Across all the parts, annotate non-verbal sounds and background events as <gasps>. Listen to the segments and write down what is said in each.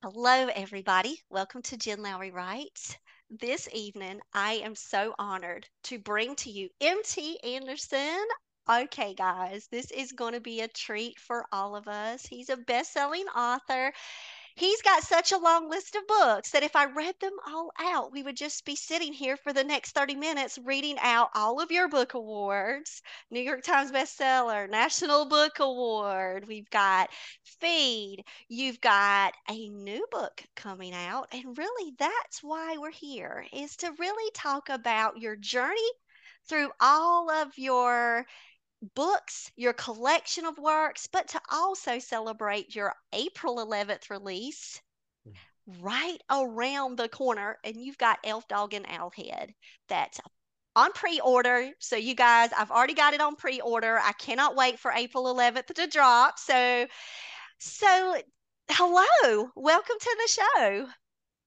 Hello, everybody. Welcome to Jen Lowry Writes. This evening, I am so honored to bring to you MT Anderson. Okay, guys, this is going to be a treat for all of us. He's a best selling author. He's got such a long list of books that if I read them all out, we would just be sitting here for the next 30 minutes reading out all of your book awards New York Times bestseller, National Book Award. We've got Feed. You've got a new book coming out. And really, that's why we're here, is to really talk about your journey through all of your books, your collection of works, but to also celebrate your April 11th release mm. right around the corner. And you've got Elf Dog and Owlhead that's on pre-order. So you guys, I've already got it on pre-order. I cannot wait for April 11th to drop. So so hello, welcome to the show.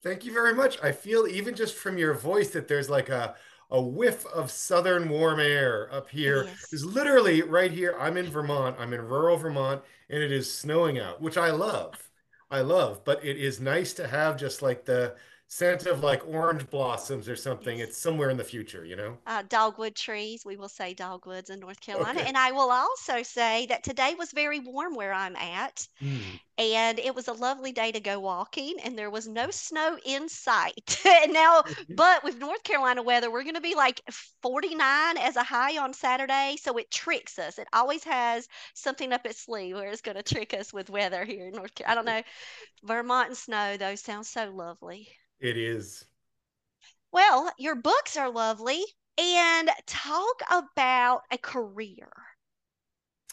Thank you very much. I feel even just from your voice that there's like a a whiff of southern warm air up here. Yes. It's literally right here. I'm in Vermont. I'm in rural Vermont, and it is snowing out, which I love. I love, but it is nice to have just like the scent of like orange blossoms or something. It's somewhere in the future, you know? uh, dogwood trees. We will say dogwoods in North Carolina. Okay. And I will also say that today was very warm where I'm at. Hmm. And it was a lovely day to go walking, and there was no snow in sight. <laughs> And now, <laughs> but with North Carolina weather, we're going to be like 49 as a high on Saturday. So it tricks us. It always has something up its sleeve where it's going to trick us with weather here in North Carolina. I don't know. Vermont and snow, those sounds so lovely. It is. Well, your books are lovely. And talk about a career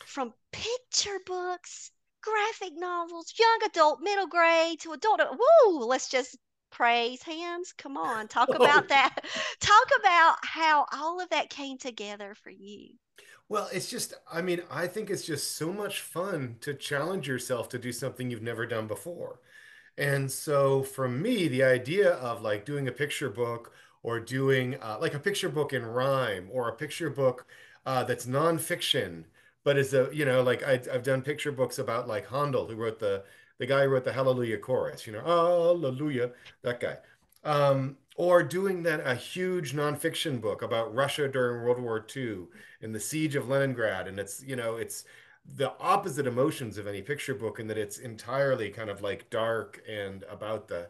from picture books, graphic novels, young adult, middle grade to adult. Woo, let's just praise hands. Come on, <laughs> talk about Oh, that. <laughs> Talk about how all of that came together for you. well, it's just, I mean, I think it's just so much fun to challenge yourself to do something you've never done before. And so for me, the idea of like doing a picture book or doing uh, like a picture book in rhyme or a picture book uh, that's nonfiction, but is a, you know, like I, I've done picture books about like Handel, who wrote the, the guy who wrote the Hallelujah chorus, you know, Hallelujah, that guy. Um, or doing then a huge nonfiction book about Russia during World War II and the siege of Leningrad. And it's, you know, it's, the opposite emotions of any picture book in that it's entirely kind of like dark and about the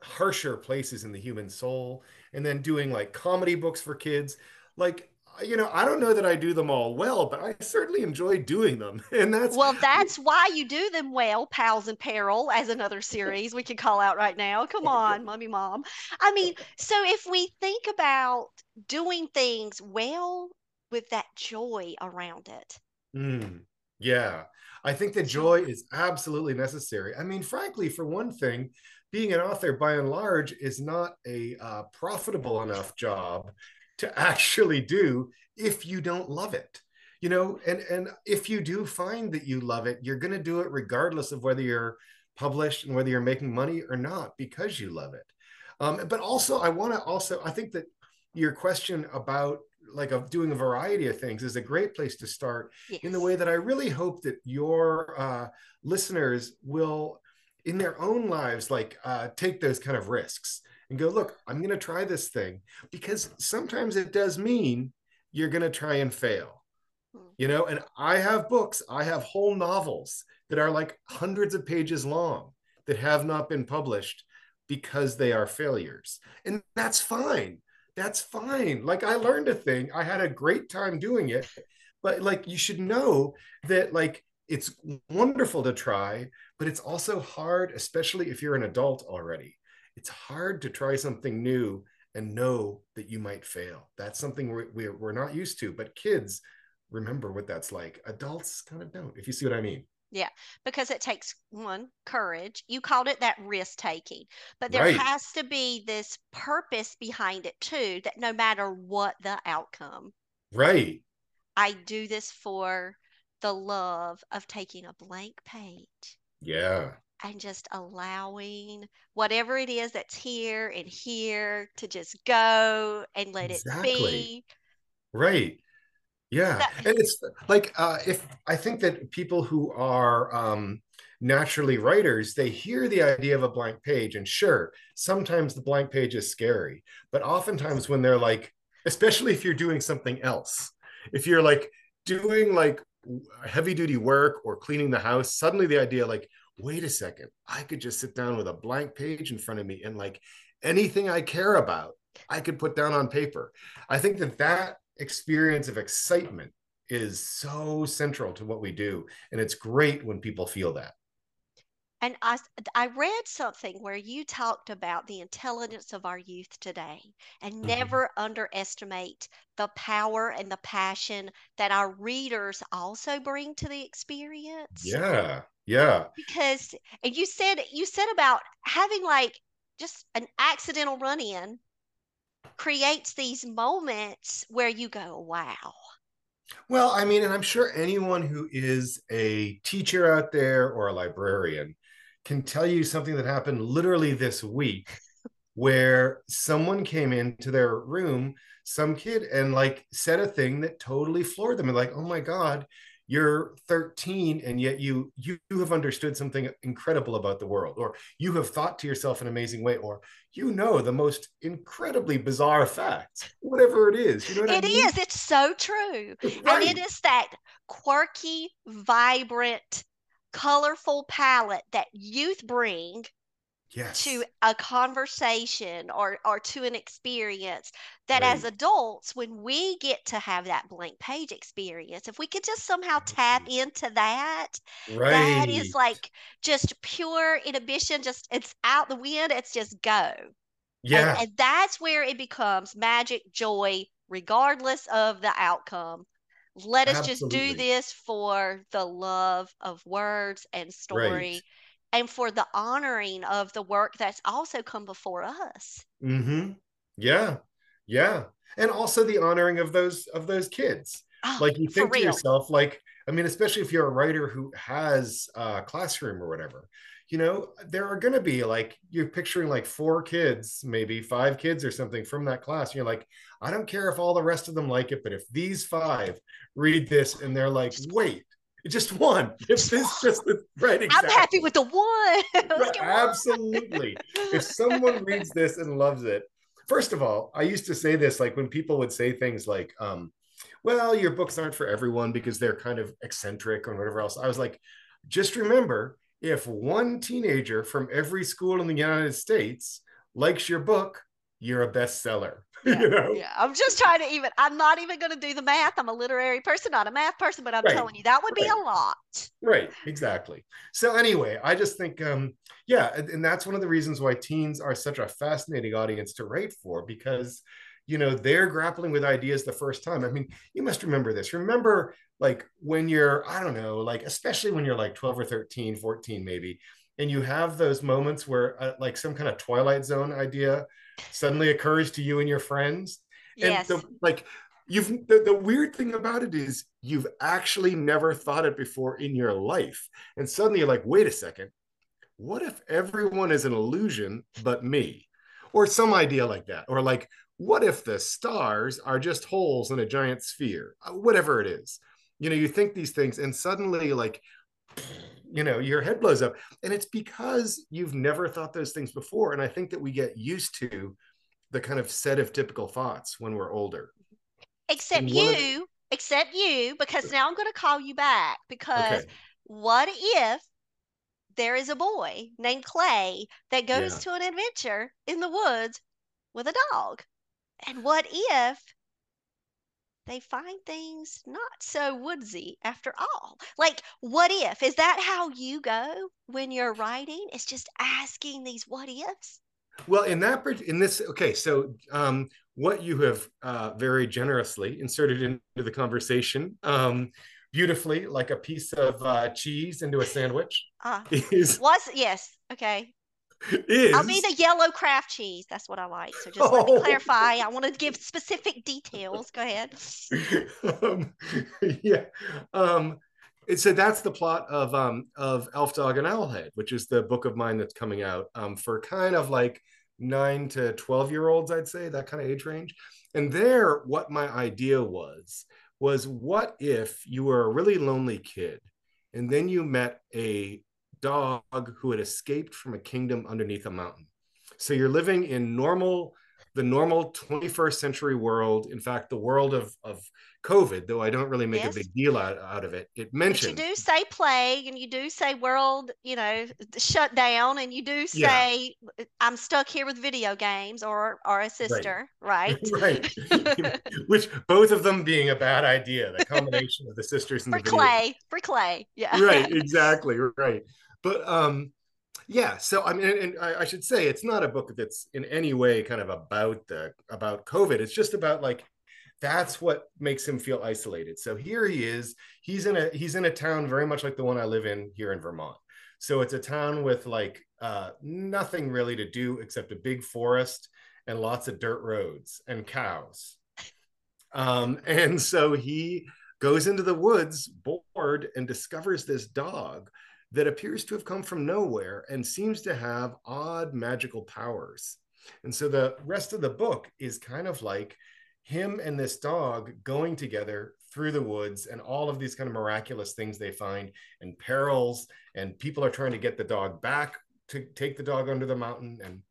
harsher places in the human soul and then doing like comedy books for kids like you know i don't know that i do them all well but i certainly enjoy doing them <laughs> and that's Well, that's why you do them well, Pals in Peril, as another series we can call out right now. Come <laughs> on, Mummy Mom. I mean, so if we think about doing things well with that joy around it. Mm, yeah. I think that joy is absolutely necessary. I mean frankly for one thing being an author by and large is not a uh, profitable enough job to <laughs> actually do if you don't love it. You know and and if you do find that you love it you're going to do it regardless of whether you're published and whether you're making money or not because you love it. Um, but also i want to also i think that your question about like of doing a variety of things is a great place to start in the way that i really hope that your uh, listeners will in their own lives like uh, take those kind of risks and go look i'm going to try this thing because sometimes it does mean you're going to try and fail. Mm. you know and i have books i have whole novels that are like hundreds of pages long that have not been published because they are failures. And that's fine that's fine. Like i learned a thing. I had a great time doing it. But like you should know that like it's wonderful to try but it's also hard especially if you're an adult already. It's hard to try something new and know that you might fail. That's something we're, we're, not used to. But kids remember what that's like. Adults kind of don't, if you see what I mean. Yeah, because it takes one, courage. You called it that risk taking, but there Right, has to be this purpose behind it too, that no matter what the outcome, right. I do this for the love of taking a blank page Yeah, and just allowing whatever it is that's here and here to just go and let it be. Right. Yeah, That, and it's like uh, if I think that people who are um, naturally writers, they hear the idea of a blank page, and sure, sometimes the blank page is scary, but oftentimes when they're like, especially if you're doing something else, if you're like doing like heavy duty work or cleaning the house, suddenly the idea like, wait a second, I could just sit down with a blank page in front of me and like anything I care about, I could put down on paper. I think that that experience of excitement is so central to what we do. And it's great when people feel that. and I, I read something where you talked about the intelligence of our youth today and Mhm. never underestimate the power and the passion that our readers also bring to the experience. Yeah. Yeah. Because, and you said, you said about having like just an accidental run in creates these moments where you go, wow. Well, I mean, and I'm sure anyone who is a teacher out there or a librarian can tell you something that happened literally this week where someone came into their room, some kid, and like said a thing that totally floored them. And like, oh my God, you're 13 and yet you you have understood something incredible about the world, or you have thought to yourself an amazing way, or you know the most incredibly bizarre facts, whatever it is. You know what I mean? is, it's so true. And it is that quirky, vibrant, colorful palette that youth bring to a conversation or or to an experience that as adults when we get to have that blank page experience if we could just somehow tap mm-hmm. into that that is like just pure inhibition just it's out the wind it's just go. Yeah, and that's where it becomes magic joy regardless of the outcome. Let us just do this for the love of words and Right. And for the honoring of the work that's also come before us. Mm-hmm. Yeah. Yeah. And also the honoring of those of those kids. Oh, Like you think to yourself, like, I mean, especially if you're a writer who has a classroom or whatever, you know, there are gonna be like you're picturing like four kids, maybe five kids or something from that class. And you're like, I don't care if all the rest of them like it, but if these five read this and they're like, Just just one. If Just just right, I'm happy with the one. <laughs> Right, absolutely. If someone reads this and loves it, first of all, I used to say this like when people would say things like, um, well, your books aren't for everyone because they're kind of eccentric or whatever else. I was like, just remember if one teenager from every school in the United States likes your book, you're a bestseller. <laughs> Yeah, you know? yeah. I'm just trying to even, I'm not even going to do the math. I'm a literary person, not a math person, but I'm Right, telling you, that would be a lot. Right, exactly. So anyway, I just think um yeah, and, and that's one of the reasons why teens are such a fascinating audience to write for because you know, they're grappling with ideas the first time. I mean, you must remember this. Remember like when you're I don't know, like especially when you're like 12 or 13, 14 maybe, and you have those moments where uh, like some kind of Twilight Zone idea suddenly occurs to you and your friends. And the like you've the, the weird thing about it is you've actually never thought it before in your life. And suddenly you're like wait a second. What if everyone is an illusion but me? Or some idea like that. Or like what if the stars are just holes in a giant sphere? Uh, whatever it is. You know you think these things and suddenly like you know your head blows up. And it's because you've never thought those things before. And i think that we get used to the kind of set of typical thoughts when we're older. Except and one of the you, except you, because now I'm going to call you back because okay. what if there is a boy named Clay that goes yeah. to an adventure in the woods with a dog? And what if they find things not so woodsy after all? Like, what if? Is that how you go when you're writing? It's just asking these what ifs? Well, in that in this, okay, so um, what you have uh, very generously inserted into the conversation, um, beautifully, like a piece of uh, cheese into a sandwich, Uh, <laughs> is was, yes, okay. I'll be the yellow Kraft cheese. That's what I like. So just let me oh, clarify. I want to give specific details. Go ahead. <laughs> um, <laughs> yeah, um, it, so that's the plot of um, of Elf Dog and Owlhead, which is the book of mine that's coming out um, for kind of like nine to twelve year olds, I'd say that kind of age range. And there, what my idea was was what if you were a really lonely kid and then you met a dog who had escaped from a kingdom underneath a mountain? So you're living in normal the normal 21st century world, in fact, the world of, of COVID, though I don't really make yes. a big deal out, out of it, it mentioned. But you do say plague and you do say world, you know, shut down and you do say yeah. I'm stuck here with video games or or a sister, <laughs> right? Right. right. <laughs> Which both of them being a bad idea, the combination of the sisters and for the clay, for clay. Yeah. Right, <laughs> exactly. Right. But um yeah so i mean and, and I, I, should say it's not a book that's in any way kind of about the about covid. It's just about like that's what makes him feel isolated. So here he is. He's in a he's in a town very much like the one i live in here in vermont. So it's a town with like uh, nothing really to do except a big forest and lots of dirt roads and cows. Um, and so he goes into the woods bored and discovers this dog that appears to have come from nowhere and seems to have odd magical powers. And so the rest of the book is kind of like him and this dog going together through the woods and all of these kind of miraculous things they find and perils and people are trying to get the dog back to take the dog under the mountain and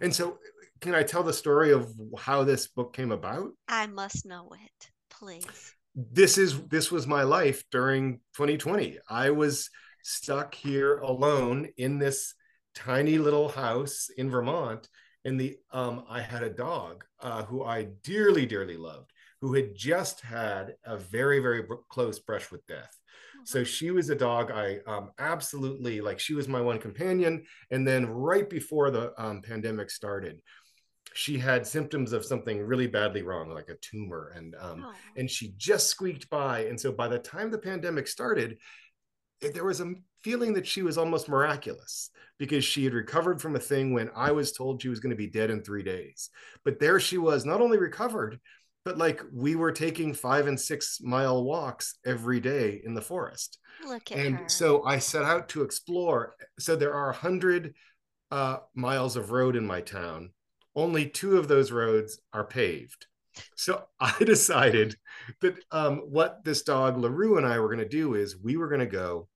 and so can I tell the story of how this book came about? I must know it, please. This is this was my life during 2020. I was stuck here alone in this tiny little house in Vermont. And the um, I had a dog uh, who I dearly, dearly loved, who had just had a very, very close brush with death. So mm-hmm. she was a dog I um, absolutely like. She was my one companion. And then right before the um, pandemic started, she had symptoms of something really badly wrong, like a tumor, and um, oh. and she just squeaked by. And so by the time the pandemic started, there was a feeling that she was almost miraculous because she had recovered from a thing when I was told she was going to be dead in three days. But there she was, not only recovered, but like we were taking five and six mile walks every day in the forest. Look at and her. so I set out to explore. So there are a hundred uh, miles of road in my town. Only two of those roads are paved. So <laughs> I decided that um, what this dog LaRue and I were going to do is we were going to go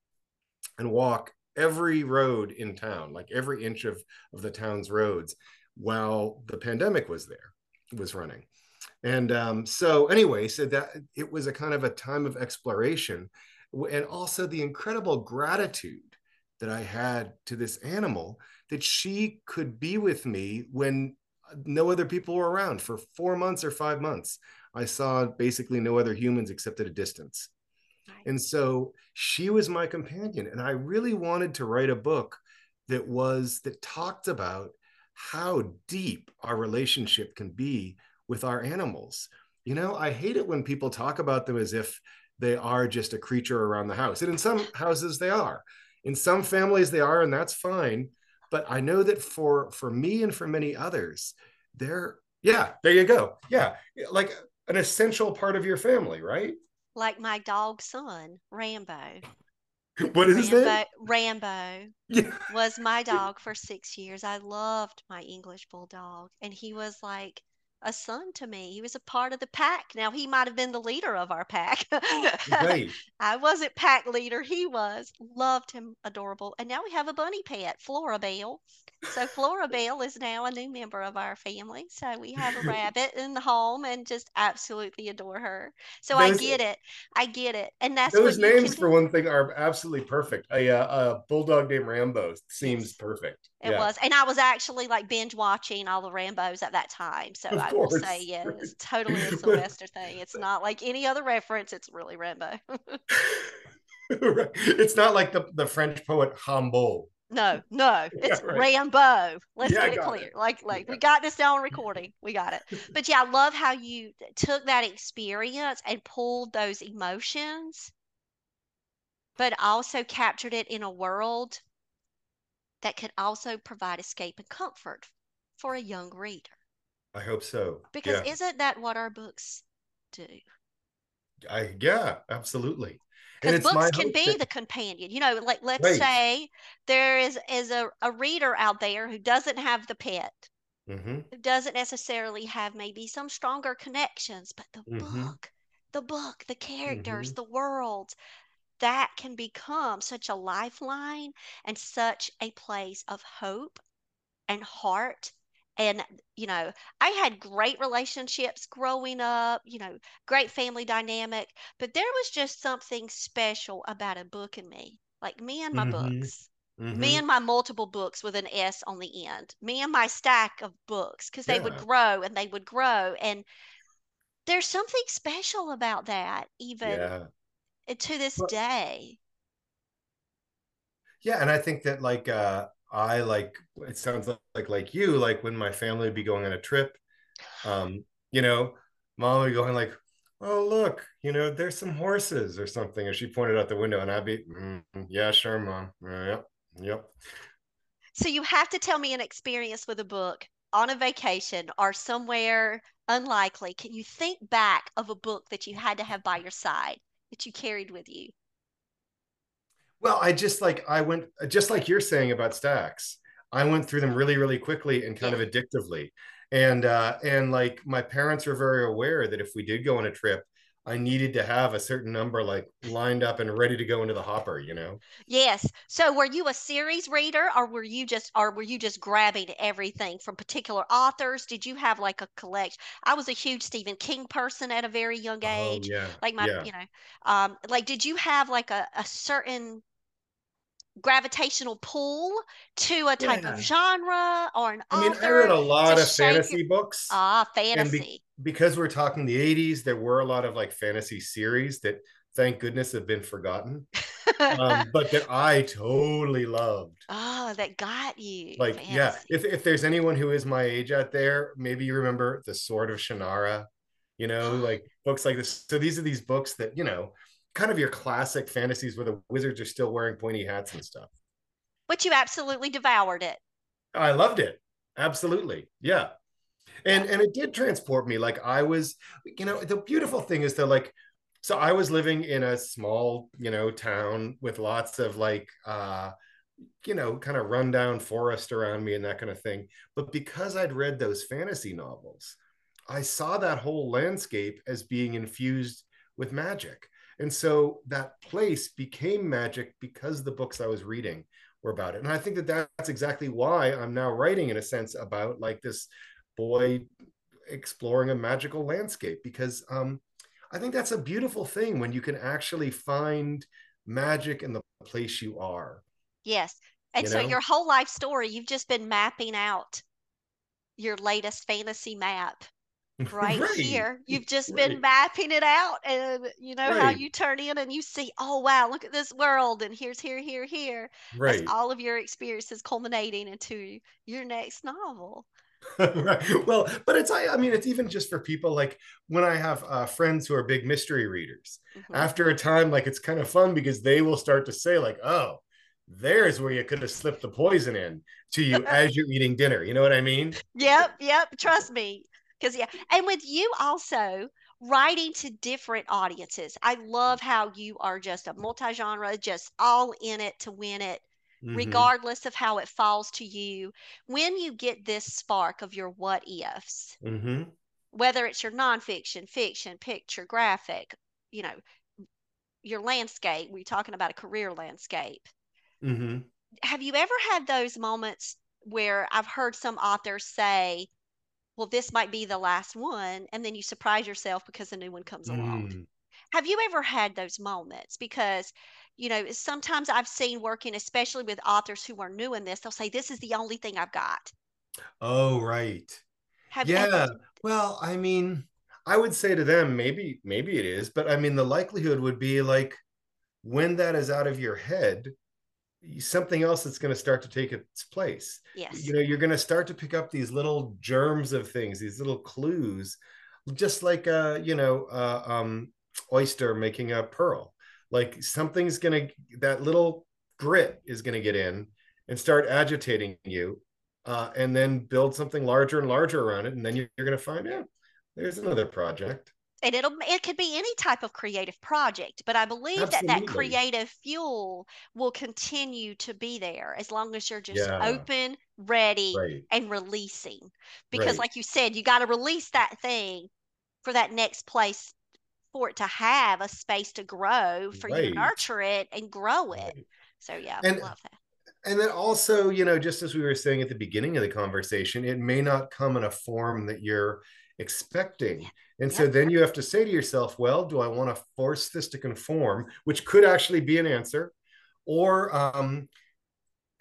and walk every road in town, like every inch of, of the town's roads, while the pandemic was there, was running. And um, so, anyway, so that it was a kind of a time of exploration, and also the incredible gratitude that I had to this animal that she could be with me when no other people were around for four months or five months. I saw basically no other humans except at a distance. And so she was my companion. And I really wanted to write a book that was, that talked about how deep our relationship can be with our animals. You know, I hate it when people talk about them as if they are just a creature around the house. And in some houses, they are. In some families, they are, and that's fine. But I know that for for me and for many others, they're yeah, there you go. Yeah, like an essential part of your family, right? like my dog son, Rambo. <laughs> What is his name? Rambo yeah. was my dog for six years. I loved my English bulldog, and he was like a son to me. He was a part of the pack. Now he might have been the leader of our pack. Oh, <laughs> right. I wasn't pack leader. He was. Loved him, adorable. And now we have a bunny pet, Florabelle. So Flora Florabelle is now a new member of our family. So we have a <laughs> rabbit in the home and just absolutely adore her. So those, I get it. I get it. And that's those names for one thing are absolutely perfect. A, uh, a bulldog named Rambo seems perfect. It yeah. was. And I was actually like binge watching all the Rambos at that time. So of I course. will say, yes, it's <laughs> totally a <laughs> Sylvester thing. It's not like any other reference. It's really Rambo. It's not like the, the French poet Rimbaud. No, no, <laughs> it's yeah, right. Rambo. Let's yeah, get it clear. It. Like, like yeah. we got this down on <laughs> recording. We got it. But yeah, I love how you took that experience and pulled those emotions, but also captured it in a world that could also provide escape and comfort for a young reader. I hope so. Because isn't that what our books do? I yeah, absolutely. Because books can be that, the companion. You know, like let's right. say there is is a, a reader out there who doesn't have the pet, mm-hmm. who doesn't necessarily have maybe some stronger connections, but the mm-hmm. book the book, the characters, hmm the world, that can become such a lifeline and such a place of hope and heart. And, you know, I had great relationships growing up, you know, great family dynamic, but there was just something special about a book in me. Like me and my hmm books, me hmm and my multiple books with an S on the end, me and my stack of books, because they would grow and they would grow. And there's something special about that, even Yeah. to this Well, day. yeah, and I think that like uh I like it sounds like like, you, like when my family would be going on a trip, um, you know, mom would be going like, Oh, look, you know, there's some horses or something. And she pointed out the window and I'd be, mm, yeah, sure, mom. Yep, yep. So you have to tell me an experience with a book on a vacation or somewhere unlikely. Can you think back of a book that you had to have by your side that you carried with you? Well, I just like I went just like you're saying about stacks. I went through them really, really quickly and kind Yeah. of addictively. And uh and like my parents were very aware that if we did go on a trip, I needed to have a certain number like lined up and ready to go into the hopper, you know? Yes. So were you a series reader or were you just or were you just grabbing everything from particular authors? Did you have like a collection? I was a huge Stephen King person at a very young age. Oh age. yeah, Like my, yeah. you know, um, like did you have like a, a certain gravitational pull to a type of genre or an I mean, I read a lot of shape your fantasy books ah and be, fantasy? because we're talking the 80s, there were a lot of like fantasy series that thank goodness have been forgotten. Um, but that <laughs> I totally loved. Oh, that got you. Like, yeah, if if there's anyone who is my age out there, maybe you remember The Sword of Shannara, you know, <gasps> like books like this. So these are these books that, you know, kind of your classic fantasies where the wizards are still wearing pointy hats and stuff. But you absolutely devoured it. I loved it. Absolutely. Yeah. And and it did transport me. Like I was, you know, the beautiful thing is that like so I was living in a small, you know, town with lots of like uh you know, kind of rundown forest around me and that kind of thing. But because I'd read those fantasy novels, I saw that whole landscape as being infused with magic. And so that place became magic because the books I was reading were about it. And I think that that's exactly why I'm now writing, in a sense, about like this boy exploring a magical landscape because um, I think that's a beautiful thing when you can actually find magic in the place you are Yes. And you so know your whole life story, you've just been mapping out your latest fantasy map <laughs> right right here. You've just been mapping it out and you know how you turn in and you see, oh wow, look at this world and here's here, here, here. That's right all of your experiences culminating into your next novel. <laughs> right well but it's I, I mean it's even just for people like when i have uh, friends who are big mystery readers hmm after a time like it's kind of fun because they will start to say like oh there's where you could have slipped the poison in to you <laughs> as you're eating dinner you know what i mean Yep, yep, trust me. Because yeah, and with you also writing to different audiences. I love how you are just a multi-genre, just all in it to win it, mm-hmm regardless of how it falls to you. When you get this spark of your what ifs, mm-hmm whether it's your nonfiction, fiction, picture, graphic, you know, your landscape, we're talking about a career landscape. mm-hmm Have you ever had those moments where I've heard some authors say, well, this might be the last one, and then you surprise yourself because a new one comes along. mm. Have you ever had those moments? Because, you know, sometimes I've seen working, especially with authors who are new in this, they'll say, This is the only thing I've got. oh right Have, Yeah. Well, I mean, I would say to them, maybe, maybe it is, but I mean, the likelihood would be like when that is out of your head, something else that's going to start to take its place. yes, You know, you're going to start to pick up these little germs of things, these little clues, just like uh, you know, uh, um, oyster making a pearl. Like something's going to that little grit is going to get in and start agitating you uh, and then build something larger and larger around it. And then you're, you're going to find out there's another project. And it'll it could be any type of creative project, but I believe that that creative fuel will continue to be there as long as you're just Yeah. open, ready, Right. and releasing. Because, Right. like you said, you got to release that thing for that next place for it to have a space to grow, for right. you to nurture it and grow it. So yeah, and, love that. And then also, you know, just as we were saying at the beginning of the conversation, it may not come in a form that you're expecting. And so then you have to say to yourself, well, do I want to force this to conform, which could actually be an answer? Or um,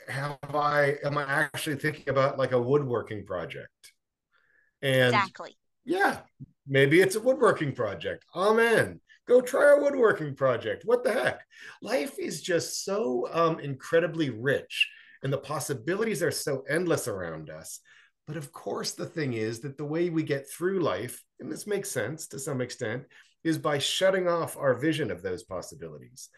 have I, am I actually thinking about like a woodworking project? And exactly. Yeah, maybe it's a woodworking project. Amen. Go try a woodworking project. What the heck? Life is just so um, incredibly rich, and the possibilities are so endless around us but of course, the thing is that the way we get through life, and this makes sense to some extent, is by shutting off our vision of those possibilities.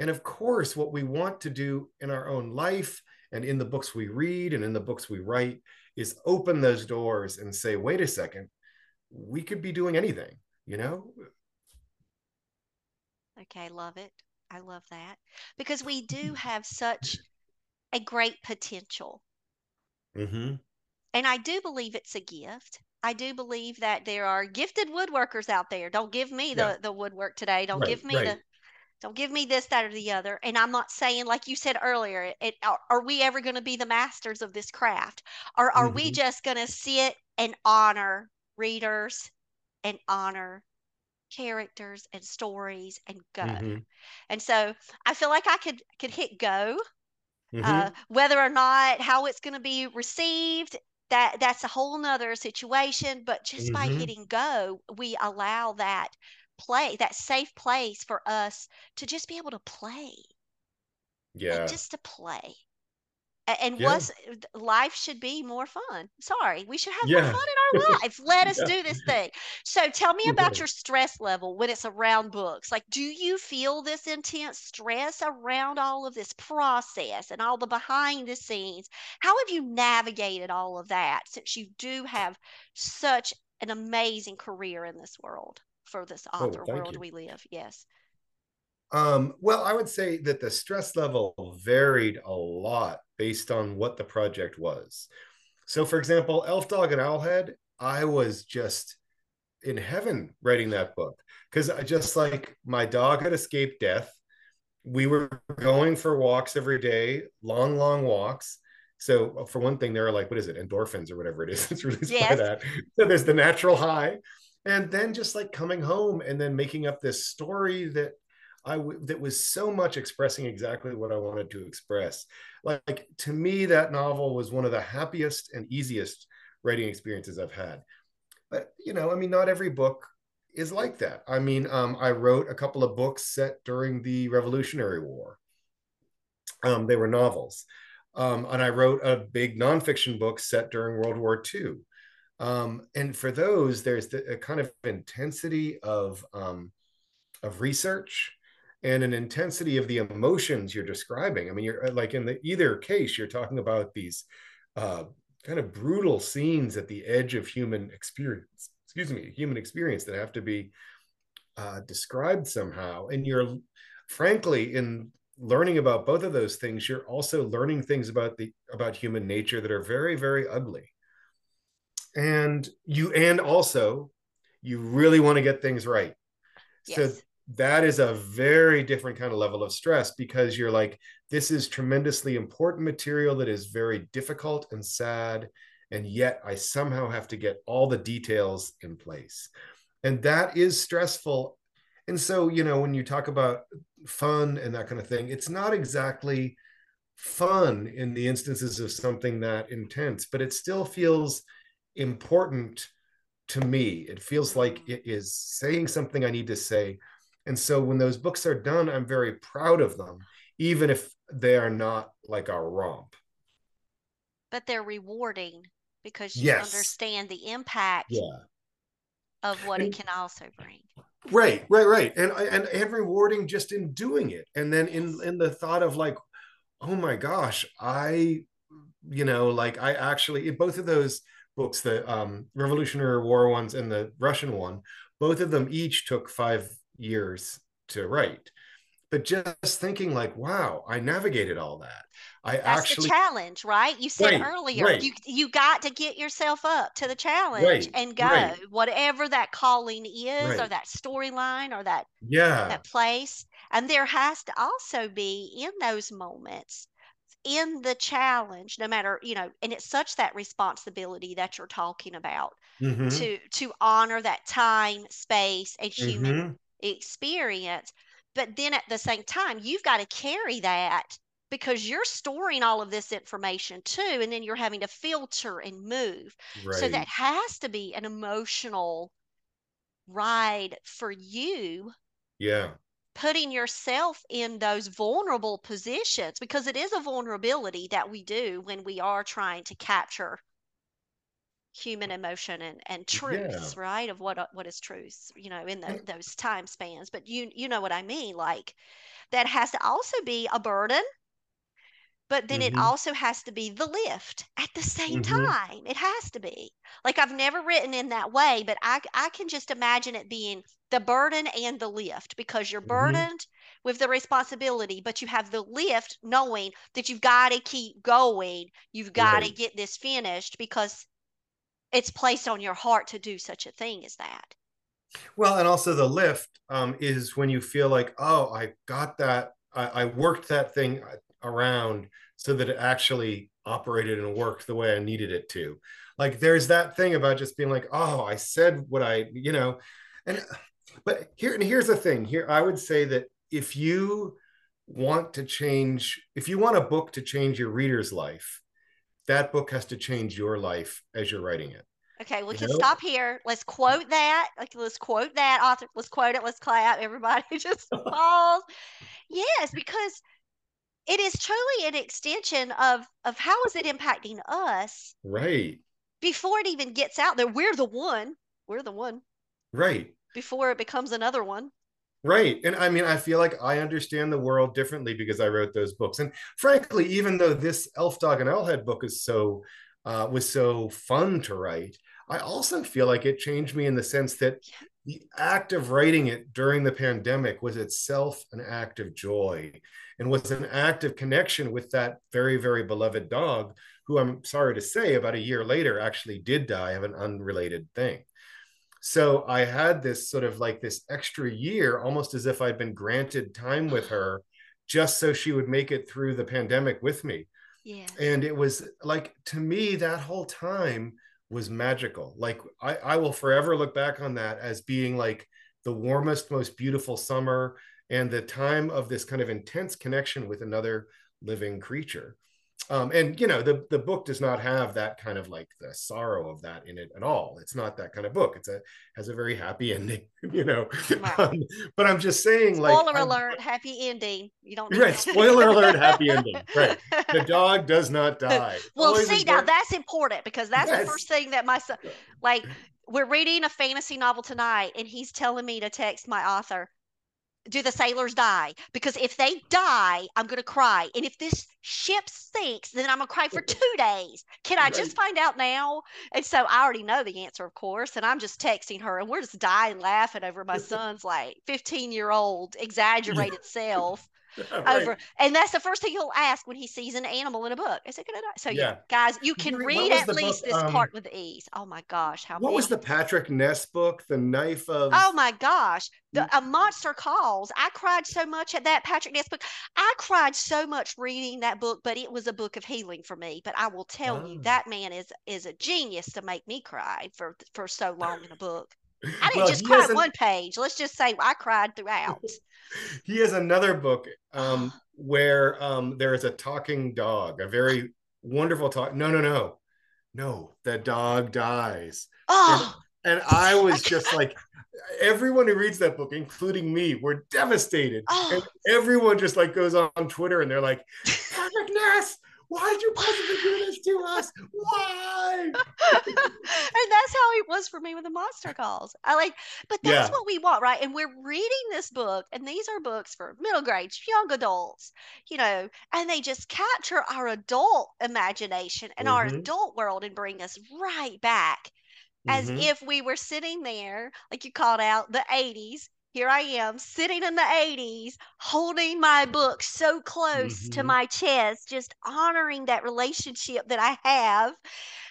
And of course, what we want to do in our own life and in the books we read and in the books we write is open those doors and say, wait a second, we could be doing anything, you know? Okay, love it. I love that because we do have such a great potential. Mm-hmm. And I do believe it's a gift. I do believe that there are gifted woodworkers out there. Don't give me the, yeah. the woodwork today. Don't right, give me right. the don't give me this, that, or the other. And I'm not saying, like you said earlier, it, are, are we ever going to be the masters of this craft? Or are mm-hmm. we just going to sit and honor readers and honor characters and stories and go? Mm-hmm. And so I feel like I could could hit go. Mm-hmm. Uh, whether or not how it's going to be received that that's a whole nother situation but just mm-hmm. by hitting go we allow that play that safe place for us to just be able to play. Yeah. like just to play and yeah. what's life should be more fun. Sorry, we should have yeah. more fun in our life. Let <laughs> us yeah. do this thing. So tell me about your stress level when it's around books. Like, do you feel this intense stress around all of this process and all the behind the scenes? How have you navigated all of that since you do have such an amazing career in this world for this oh, author oh, world you. we live? Yes. Um, well, I would say that the stress level varied a lot based on what the project was. So, for example, Elf Dog and Owlhead, I was just in heaven writing that book because I just like my dog had escaped death. We were going for walks every day, long, long walks. So, uh, for one thing, there are like, what is it, endorphins or whatever it is. <laughs> that's released yes. by that. So, there's the natural high. And then just like coming home and then making up this story that I w- that was so much expressing exactly what I wanted to express. Like, like to me, that novel was one of the happiest and easiest writing experiences I've had. But you know, I mean, not every book is like that. I mean, um, I wrote a couple of books set during the Revolutionary War. Um, they were novels, um, and I wrote a big nonfiction book set during World War II. Um, and for those, there's the, a kind of intensity of um, of research and an intensity of the emotions you're describing. I mean, you're uh, like in the either case, you're talking about these uh, kind of brutal scenes at the edge of human experience. Excuse me, human experience that have to be uh, described somehow. And you're, frankly, in learning about both of those things, you're also learning things about the about human nature that are very, very ugly. And you, and also, you really want to get things right. Yes. So that is a very different kind of level of stress because you're like this is tremendously important material that is very difficult and sad and yet i somehow have to get all the details in place. And that is stressful. And so you know when you talk about fun and that kind of thing it's not exactly fun in the instances of something that intense but it still feels important to me. It feels like it is saying something i need to say and so when those books are done, I'm very proud of them, even if they are not like a romp. But they're rewarding because you yes. understand the impact yeah. of what and, it can also bring. Right, right, right. And, and and rewarding just in doing it. And then in in the thought of like, oh my gosh, I you know, like I actually both of those books, the um, Revolutionary War ones and the Russian one, both of them each took five years to write. but just thinking like, wow, I navigated all that. I That's actually the challenge, right? You said right, earlier, right, you you got to get yourself up to the challenge right, and go, whatever that calling is, or that storyline, or that Yeah. that place. And there has to also be in those moments, in the challenge, no matter, you know, and it's such that responsibility that you're talking about Mm-hmm. to to honor that time, space, and human Mm-hmm. Experience. But then at the same time, you've got to carry that because you're storing all of this information too, and then you're having to filter and move. So that has to be an emotional ride for you Yeah. putting yourself in those vulnerable positions because it is a vulnerability that we do when we are trying to capture human emotion and, and Yeah. truths right of what what is truth you know in the, those time spans but you you know what i mean like that has to also be a burden but then it mm-hmm. also has to be the lift at the same Mm-hmm. time it has to be like i've never written in that way but i i can just imagine it being the burden and the lift because you're Mm-hmm. burdened with the responsibility but you have the lift knowing that you've got to keep going you've got to Right. get this finished because it's placed on your heart to do such a thing as that Well, and also the lift um, is when you feel like, oh, I got that, I, I worked that thing around so that it actually operated and worked the way I needed it to. Like there's that thing about just being like, oh, I said what I, you know, and but here and here's the thing. Here, I would say that if you want to change, if you want a book to change your reader's life, that book has to change your life as you're writing it. Okay, we You can know? stop here. Let's quote that. Like, let's quote that author. Let's quote it. Let's clap. Everybody <laughs> just <laughs> pause. Yes, because it is truly an extension of of how is it impacting us right. before it even gets out there. We're the one. We're the one Right. before it becomes another one. Right. And I mean, I feel like I understand the world differently because I wrote those books. And frankly, even though this Elf Dog and Owlhead book is so uh, was so fun to write, I also feel like it changed me in the sense that the act of writing it during the pandemic was itself an act of joy and was an act of connection with that very, very beloved dog, who I'm sorry to say, about a year later actually did die of an unrelated thing so I had this sort of like this extra year, almost as if I'd been granted time with her just so she would make it through the pandemic with me. yeah. And it was like, to me, that whole time was magical. Like, I, I will forever look back on that as being like the warmest, most beautiful summer and the time of this kind of intense connection with another living creature um, and you know the the book does not have that kind of like the sorrow of that in it at all. It's not that kind of book. It's a has a very happy <laughs> ending you know? Right. um, but i'm just saying like Spoiler i'm alert, happy ending. You don't need right spoiler alert happy ending. <laughs> Right. The dog does not <laughs> die. Well, always see, now that's important because that's the first thing that my son, like, <clears throat> we're reading a fantasy novel tonight, and he's telling me to text my author, do the sailors die? Because if they die, I'm going to cry. And if this ship sinks, then I'm going to cry for two days. Can I just find out now? And so I already know the answer, of course. And I'm just texting her, and we're just dying laughing over my <laughs> son's like 15 year old exaggerated self <laughs> right. over and that's the first thing he'll ask when he sees an animal in a book. Is it gonna die so yeah yeah. guys you can read, what read at the book least this um part with ease. Oh my gosh how what was the patrick ness book the knife of oh my gosh the a monster calls. I cried so much at that patrick ness book. I cried so much reading that book but it was a book of healing for me. But i will tell you ah. that man is is a genius to make me cry for for so long in a book i didn't well just cry one page let's just say i cried throughout <laughs> he has another book um, <gasps> where um, there is a talking dog, a very wonderful talk. No, no, no, no. The dog dies, and oh and I <laughs> was just like, everyone who reads that book, including me, were devastated, <gasps> and oh everyone just like goes on Twitter and they're like, Patrick Ness, why did you possibly do this to us? Why? <laughs> and that's how it was for me with the monster calls. I like, but that's Yeah. what we want, right? And we're reading this book, and these are books for middle grades, young adults, you know, and they just capture our adult imagination and our Mm-hmm. adult world and bring us right back as Mm-hmm. if we were sitting there, like you called out the 80s here I am sitting in the 80s, holding my book so close to Mhm. my chest, just honoring that relationship that I have,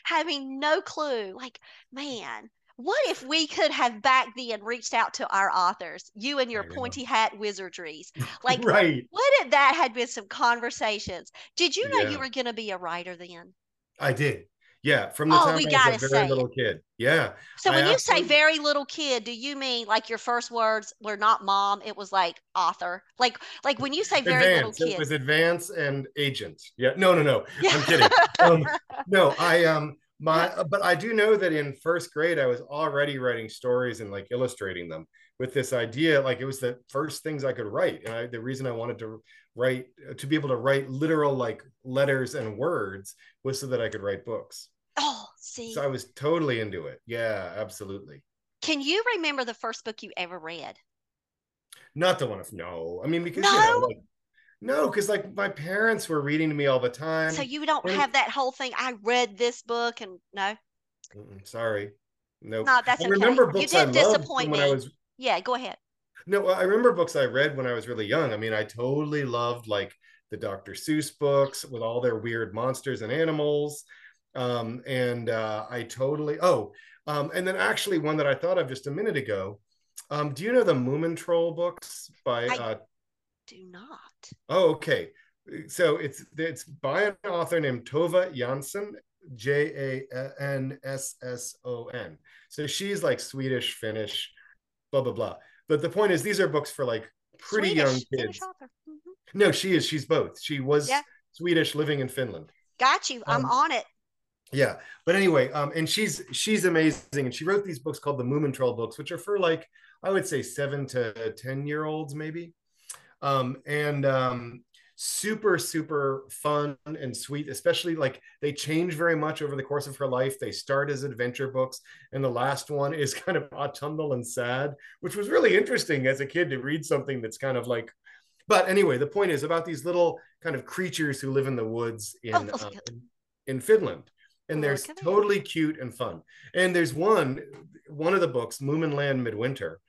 having no clue. Like, man, what if we could have back then reached out to our authors, you and your pointy hat wizardries? <laughs> Like, Right. what if that had been some conversations? Did you know you were going to be a writer then? I did. Yeah, from the Oh, time we I was a very say it. little kid. Yeah, So I when you say very little kid, do you mean like your first words were not mom, it was like author? Like like when you say very little kid, It was advance and agent. Yeah. No, no, no. Yeah. I'm kidding. <laughs> Um, no, I um my but I do know that in first grade I was already writing stories and like illustrating them with this idea. Like it was the first things I could write. And I, the reason I wanted to write to be able to write literal like letters and words was so that I could write books. Oh, see So. I was totally into it. Yeah, absolutely. Can you remember the first book you ever read? Not the one of no. I mean, because you know, No? like no, because like my parents were reading to me all the time. So you don't And have that whole thing. I read this book and no, Mm-mm, sorry. Nope. no, that's I okay. remember You books I didn't loved disappoint when I me. was Yeah, go ahead. no, I remember books I read when I was really young. I mean, I totally loved like the Dr. Seuss books with all their weird monsters and animals. Um, and uh, I totally oh, um, and then actually one that I thought of just a minute ago. Um, do you know the Moomin Troll books by I uh do not. Oh okay. So it's it's by an author named Tove Jansson, J A N S S O N. So she's like Swedish, Finnish, blah blah blah. But the point is, these are books for like pretty young Swedish, Finnish kids. author. hmm No, she is. She's both. She Yeah, was Swedish, living in Finland. got you. I'm Um, on it. yeah, but anyway, um, and she's she's amazing, and she wrote these books called the Moomin Troll books, which are for like I would say seven to ten year olds maybe, um, and um, super super fun and sweet. Especially like they change very much over the course of her life. They start as adventure books, and the last one is <laughs> kind of autumnal and sad, which was really interesting as a kid to read something that's kind of like but anyway, the point is about these little kind of creatures who live in the woods Oh, in uh, at in, in Finland, and they're look totally cute and fun. And there's one one of the books, Moominland Midwinter.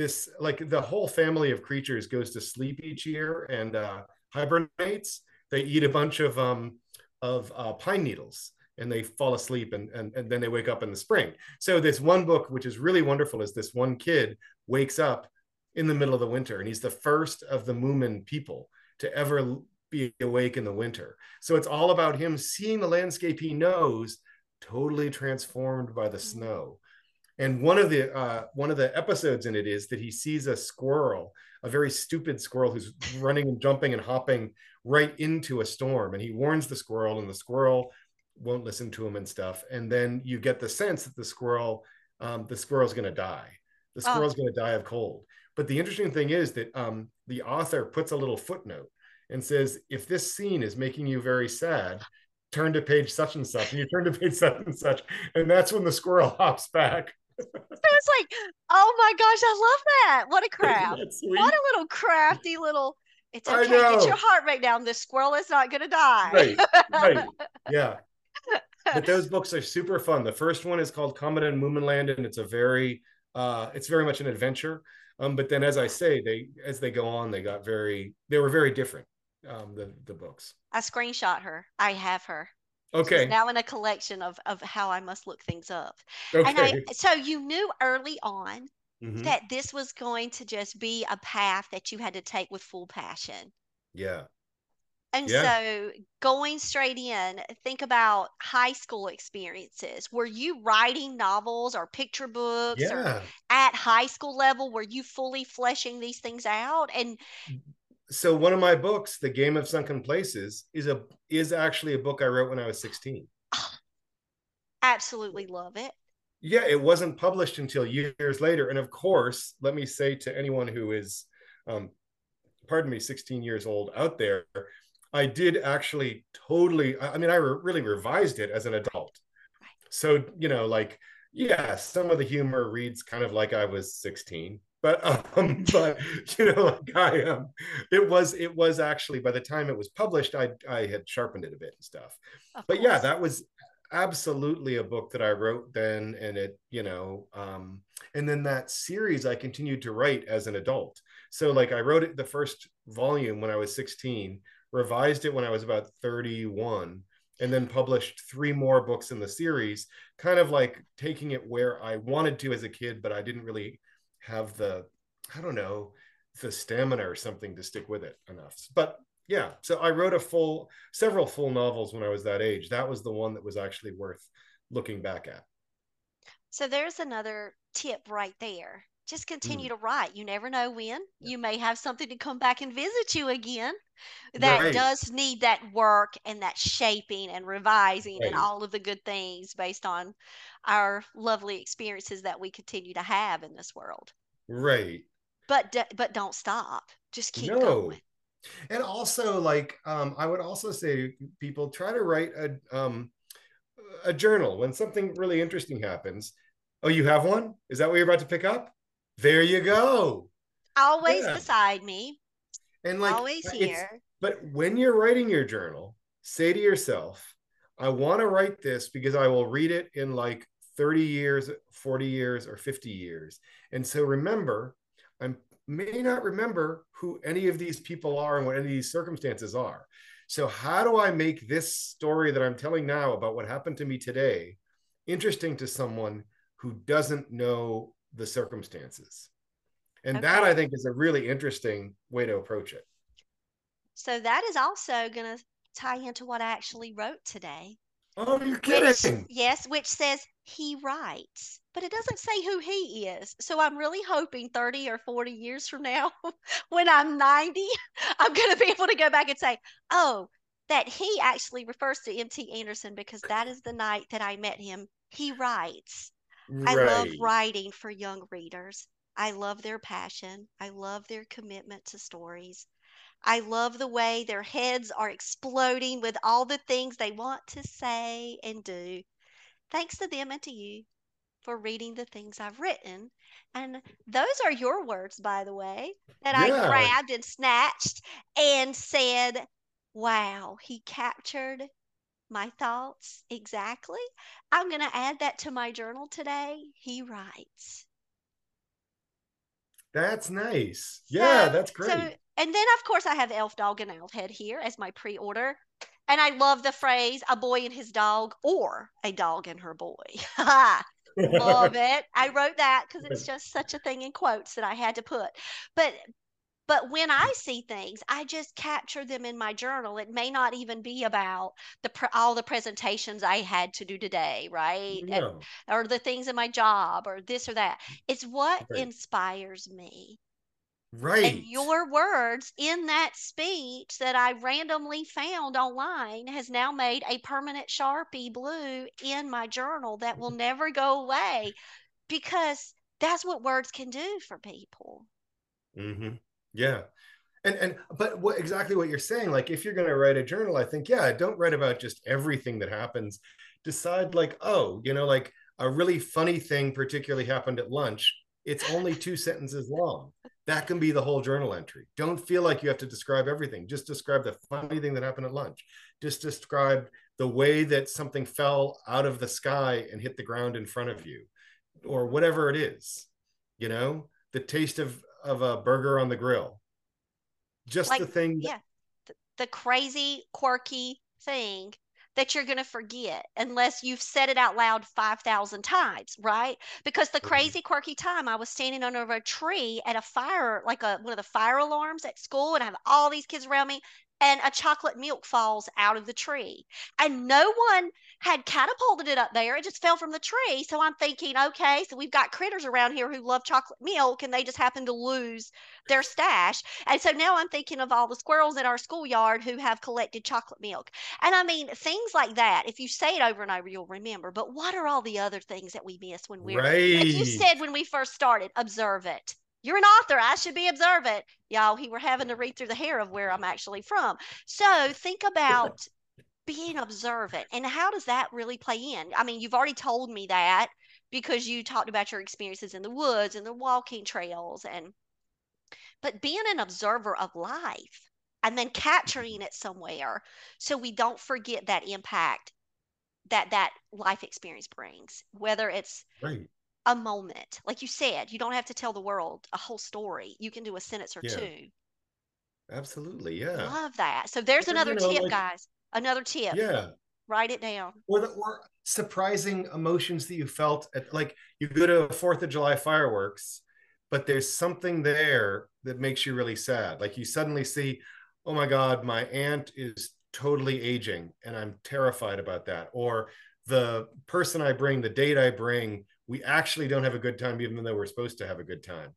This like the whole family of creatures goes to sleep each year and uh, hibernates. They eat a bunch of um, of uh, pine needles and they fall asleep and, and and then they wake up in the spring. So this one book, which is really wonderful, is this one kid wakes up in the middle of the winter, and he's the first of the Moomin people to ever be awake in the winter. So it's all about him seeing the landscape he knows totally transformed by the Mhm. snow. And one of the uh, one of the episodes in it is that he sees a squirrel, a very stupid squirrel who's <laughs> running and jumping and hopping right into a storm, and he warns the squirrel, and the squirrel won't listen to him and stuff. And then you get the sense that the squirrel, um, the squirrel's going to die. The Oh, squirrel's going to die of cold. But the interesting thing is that um, the author puts a little footnote and says, if this scene is making you very sad, turn to page such and such, and you turn to page such and such, and that's when the squirrel <laughs> hops back. So it's like, oh my gosh, I love that. What a <laughs> craft. What a little crafty little. It's okay. Get your heart rate down. This squirrel is not going to die. Right, right. <laughs> Yeah. But those <laughs> books are super fun. The first one is called Comet and Moominland, and it's a very uh it's very much an adventure. Um, but then as I say, they as they go on, they got very they were very different, um, the the books. I screenshot her. I have her. Okay. now in a collection of of how I must look things up. And I so you knew early on hmm that this was going to just be a path that you had to take with full passion. Yeah. And Yeah. so going straight in, think about high school experiences. Were you writing novels or picture books or Yeah. at high school level, were you fully fleshing these things out? And So one of my books, The Game of Sunken Places, is a is actually a book I wrote when I was 16. ah, <sighs> absolutely love it. Yeah, it wasn't published until years later. And of course, let me say to anyone who is, um, pardon me, 16 years old out there, I did actually totally, I mean, I re- really revised it as an adult. So, you know, like, yeah, some of the humor reads kind of like I was 16. But <laughs> um, but you know, like I um, it was it was actually by the time it was published, I I had sharpened it a bit and stuff. Of But yeah, that was absolutely a book that I wrote then, and it, you know, um, and then that series I continued to write as an adult. So, like, I wrote it the first volume when I was 16, revised it when I was about 31, and then published three more books in the series, kind of like taking it where I wanted to as a kid, but I didn't really have the, I don't know, the stamina or something to stick with it enough. But yeah, so I wrote a full, several full novels when I was that age. That was the one that was actually worth looking back at. So there's another tip right there. Just continue mm. to write. You never know when you may have something to come back and visit you again that right. does need that work and that shaping and revising right. and all of the good things based on our lovely experiences that we continue to have in this world. Right. But but don't stop. Just keep no. going. And also, like, um, I would also say people try to write a um, a journal when something really interesting happens. Oh, you have one? Is that what you're about to pick up? There you go. Always yeah. beside me. And like always here. But when you're writing your journal, say to yourself, I want to write this because I will read it in like 30 years, 40 years, or 50 years. And so remember, I may not remember who any of these people are and what any of these circumstances are. So, how do I make this story that I'm telling now about what happened to me today interesting to someone who doesn't know the circumstances? And okay. that I think is a really interesting way to approach it. So, that is also going to tie into what I actually wrote today. Oh, you're kidding. Which, yes, which says he writes, but it doesn't say who he is. So I'm really hoping 30 or 40 years from now, <laughs> when I'm 90, <laughs> I'm going to be able to go back and say, oh, that he actually refers to M.T. Anderson because that is the night that I met him. He writes. Right. I love writing for young readers. I love their passion. I love their commitment to stories. I love the way their heads are exploding with all the things they want to say and do. Thanks to them and to you for reading the things I've written. And those are your words, by the way, that yeah. I grabbed and snatched and said, Wow, he captured my thoughts exactly. I'm going to add that to my journal today. He writes. That's nice. Yeah, so, that's great. So and then, of course, I have Elf Dog and Owl Head here as my pre order. And I love the phrase a boy and his dog or a dog and her boy. <laughs> love it. I wrote that because it's <laughs> just such a thing in quotes that I had to put. But but when I see things, I just capture them in my journal. It may not even be about the all the presentations I had to do today, right? No. And, or the things in my job or this or that. It's what right. inspires me. Right. And your words in that speech that I randomly found online has now made a permanent Sharpie blue in my journal that will never go away because that's what words can do for people. Mm-hmm. Yeah. And and but what exactly what you're saying, like if you're gonna write a journal, I think, yeah, don't write about just everything that happens. Decide like, oh, you know, like a really funny thing particularly happened at lunch. It's only two sentences long that can be the whole journal entry. Don't feel like you have to describe everything. Just describe the funny thing that happened at lunch. Just describe the way that something fell out of the sky and hit the ground in front of you, or whatever it is. You know, the taste of of a burger on the grill. Just like, the thing. That- yeah, the, the crazy, quirky thing that you're going to forget unless you've said it out loud 5,000 times, right? Because the mm-hmm. crazy, quirky time I was standing under a tree at a fire, like a, one of the fire alarms at school, and I have all these kids around me, and a chocolate milk falls out of the tree. And no one had catapulted it up there. It just fell from the tree. So I'm thinking, okay, so we've got critters around here who love chocolate milk and they just happen to lose their stash. And so now I'm thinking of all the squirrels in our schoolyard who have collected chocolate milk. And I mean, things like that, if you say it over and over, you'll remember. But what are all the other things that we miss when we're, right. like you said when we first started, observe it. You're an author. I should be observant. Y'all, he were having to read through the hair of where I'm actually from. So think about being observant and how does that really play in? I mean, you've already told me that because you talked about your experiences in the woods and the walking trails and but being an observer of life and then capturing it somewhere so we don't forget that impact that that life experience brings, whether it's Right. A moment. Like you said, you don't have to tell the world a whole story. You can do a sentence or Yeah. two. Absolutely. Yeah. Love that. So there's another you know, tip, like, guys. Another tip. yeah. Write it down. Or the or surprising emotions that you felt at like you go to a Fourth of July fireworks, but there's something there that makes you really sad. Like you suddenly see, oh my God, my aunt is totally aging and I'm terrified about that. Or the person I bring, the date I bring, we actually don't have a good time, even though we're supposed to have a good time.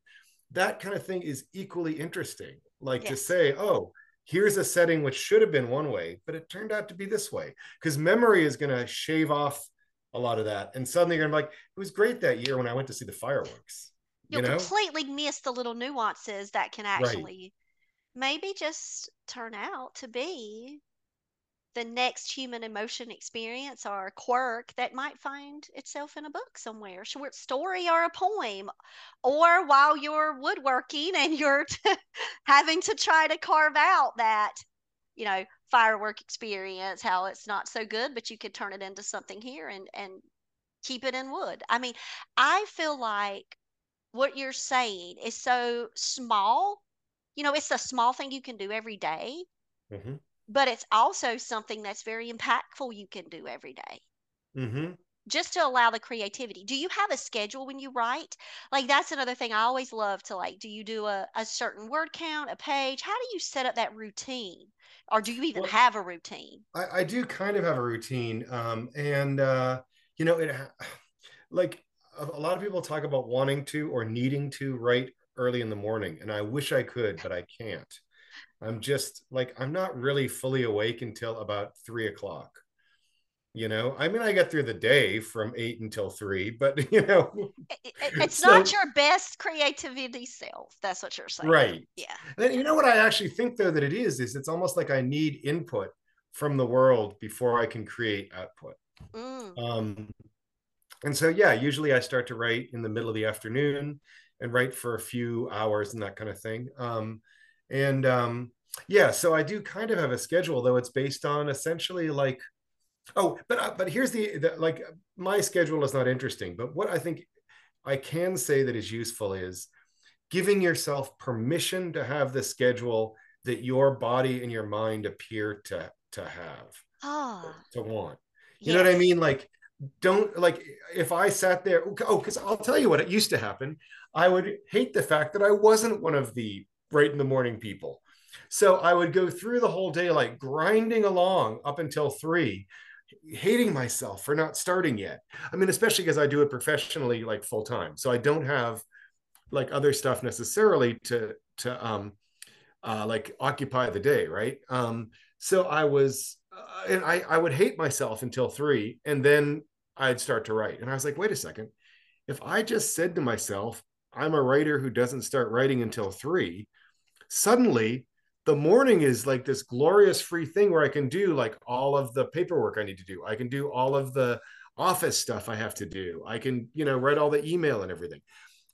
That kind of thing is equally interesting. Like to say, oh, here's a setting which should have been one way, but it turned out to be this way. Because memory is going to shave off a lot of that. And suddenly you're like, it was great that year when I went to see the fireworks. You You'll know? completely miss the little nuances that can Right. actually maybe just turn out to be the next human emotion experience or quirk that might find itself in a book somewhere, short story or a poem, or while you're woodworking and you're <laughs> having to try to carve out that, you know, firework experience, how it's not so good, but you could turn it into something here and and keep it in wood. I mean, I feel like what you're saying is so small. You know, it's a small thing you can do every day, hmm but it's also something that's very impactful you can do every day hmm just to allow the creativity. Do you have a schedule when you write? Like that's another thing I always love to like, do you do a, a certain word count, a page? How do you set up that routine? Or do you even Well, have a routine? I, I do kind of have a routine. Um, and, uh, you know, it <sighs> like a lot of people talk about wanting to or needing to write early in the morning. And I wish I could, but I can't. I'm just like, I'm not really fully awake until about three o'clock. You know, I mean, I get through the day from eight until three, but <laughs> you know, It's not your best creativity self. That's what you're saying. right. Yeah. And you know what I actually think though that it is is it's almost like I need input from the world before I can create output. Mm. Um, and so yeah, usually I start to write in the middle of the afternoon and write for a few hours and that kind of thing. Um, and um, yeah, so I do kind of have a schedule though. It's based on essentially like oh, but uh, but here's the, the like my schedule is not interesting, but what I think I can say that is useful is giving yourself permission to have the schedule that your body and your mind appear to to have Ah, to want. You know what I mean? Like, don't like if I sat there. Oh, because I'll tell you what it used to happen. I would hate the fact that I wasn't one of the right in the morning people. So I would go through the whole day like grinding along up until three, hating myself for not starting yet. I mean, especially because I do it professionally, like full time. So I don't have like other stuff necessarily to to um uh like occupy the day, right? Um so I was uh, and I I would hate myself until 3 and then I'd start to write. And I was like, "Wait a second. If I just said to myself, I'm a writer who doesn't start writing until 3, suddenly the morning is like this glorious free thing where I can do like all of the paperwork I need to do. I can do all of the office stuff I have to do. I can, you know, write all the email and everything.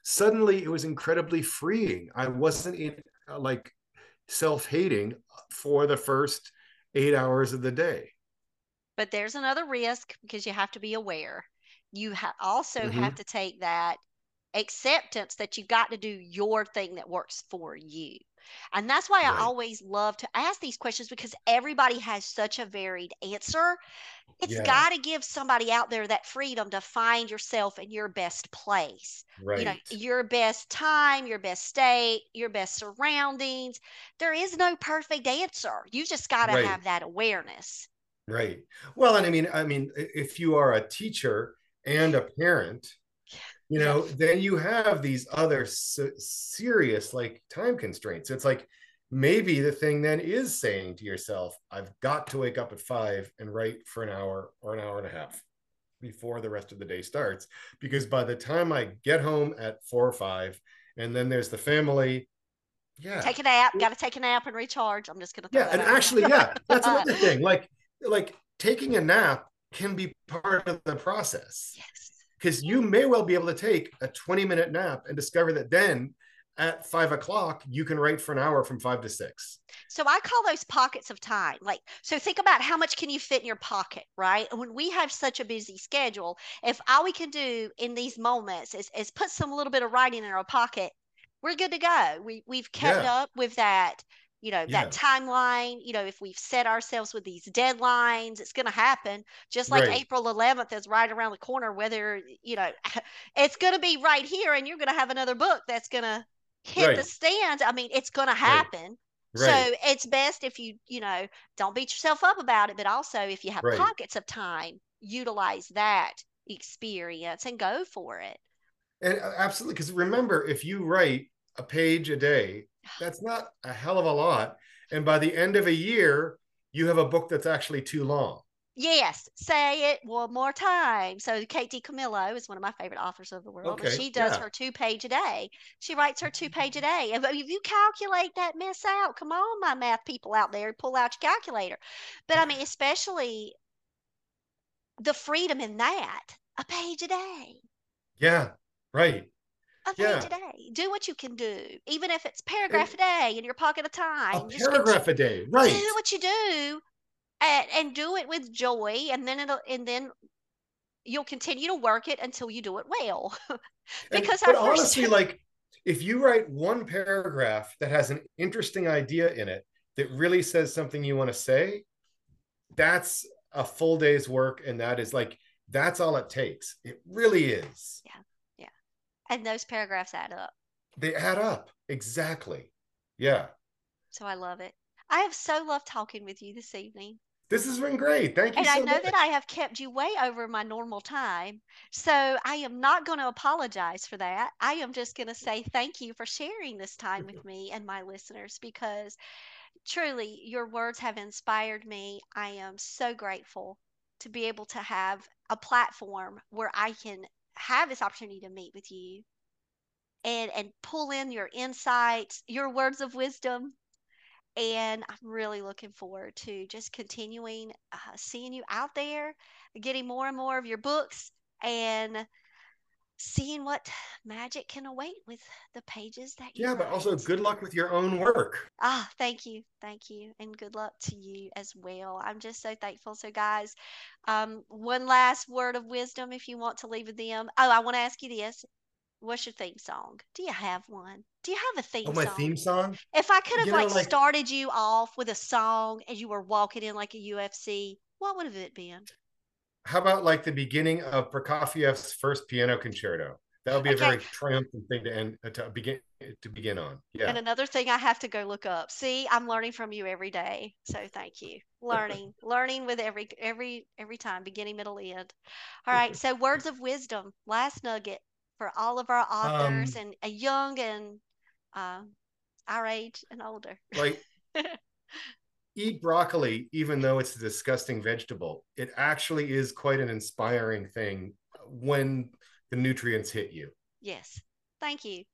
Suddenly it was incredibly freeing. I wasn't in, uh, like self-hating for the first 8 hours of the day. But there's another risk because you have to be aware. You ha- also Mhm. have to take that acceptance that you've got to do your thing that works for you. And that's why I always love to ask these questions because everybody has such a varied answer. It's Yeah, got to give somebody out there that freedom to find yourself in your best place. You know, your best time, your best state, your best surroundings. There is no perfect answer. You just got to Right. have that awareness. Right. Well, and I mean, I mean, if you are a teacher and a parent, you know, then you have these other se- serious like time constraints. It's like maybe the thing then is saying to yourself, I've got to wake up at five and write for an hour or an hour and a half before the rest of the day starts. Because by the time I get home at four or five, and then there's the family, yeah, Take a nap. Got to take a nap and recharge. I'm just going to throw yeah, and out actually, yeah, that's <laughs> another thing. Like, like taking a nap can be part of the process Yes. Because you may well be able to take a 20 minute nap and discover that then at five o'clock, you can write for an hour from five to six. So I call those pockets of time. Like, so think about how much can you fit in your pocket, right? When we have such a busy schedule, if all we can do in these moments is, is put some little bit of writing in our pocket, we're good to go. We we've kept Yeah. up with that, you know, Yeah. that timeline. You know, if we've set ourselves with these deadlines, it's going to happen. Just like Right. April 11th is right around the corner. Whether you know, <laughs> it's going to be right here, and you're going to have another book that's going to hit the Right. stands. I mean, it's going to Right. happen. So it's best if you, you know, don't beat yourself up about it, but also if you have Right. pockets of time, utilize that experience and go for it. And uh, absolutely, because remember, if you write a page a day, that's not a hell of a lot. And by the end of a year, you have a book that's actually too long. Yes, say it one more time. So Kate DiCamillo is one of my favorite authors of the world, Okay, she does yeah. her two page a day. She writes her two mm-hmm. page a day. And if you calculate that mess out, come on, my math people out there, pull out your calculator. But I mean, especially the freedom in that, a page a day. Yeah, right. A Yeah. a day. Do what you can do, even if it's paragraph a day in your pocket of A time. Just paragraph a day, right. do what you do, and, and do it with joy, and then it'll and then you'll continue to work it until you do it well. <laughs> And, because but our first honestly, like if you write one paragraph that has an interesting idea in it that really says something you want to say, that's a full day's work. And that is like, that's all it takes. It really is. And those paragraphs add up. They add up. Exactly. Yeah. So I love it. I have so loved talking with you this evening. This has been great. Thank you And I know much. that I have kept you way over my normal time. So I am not going to apologize for that. I am just going to say thank you for sharing this time with me and my listeners because truly your words have inspired me. I am so grateful to be able to have a platform where I can have this opportunity to meet with you and and pull in your insights, your words of wisdom. And I'm really looking forward to just continuing uh, seeing you out there, getting more and more of your books, and seeing what magic can await with the pages that you Yeah, but also good luck with your own work. Ah, thank you, thank you, and good luck to you as well. I'm just so thankful. So, guys, um, one last word of wisdom if you want to leave with them. Oh, I want to ask you this: What's your theme song? Do you have one? Do you have a theme Oh, my song? theme song? If I could have like, like- started you off with a song as you were walking in like a UFC, what would have it been? How about like the beginning of Prokofiev's first piano concerto? That would be Okay. a very triumphant thing to end uh, to begin to begin on. Yeah. And another thing I have to go look up. See, I'm learning from you every day. So thank you. Learning, <laughs> learning with every every every time, beginning, middle, end. All right. <laughs> So words of wisdom, last nugget for all of our authors Um, and a young and um, our age and older. like <laughs> eat broccoli even though it's a disgusting vegetable it actually is quite an inspiring thing when the nutrients hit you Yes. Thank you.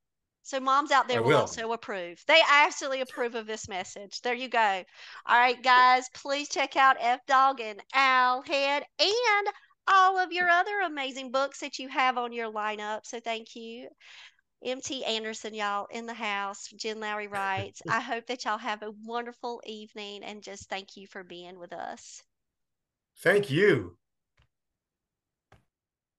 So moms out there will, will. also approve. They absolutely approve of this message. There you go. All right, guys, please check out Elf Dog and Owl Head and all of your other amazing books that you have on your lineup. So thank you. MT Anderson, y'all in the house. Jen Lowry writes, I hope that y'all have a wonderful evening and just thank you for being with us. thank you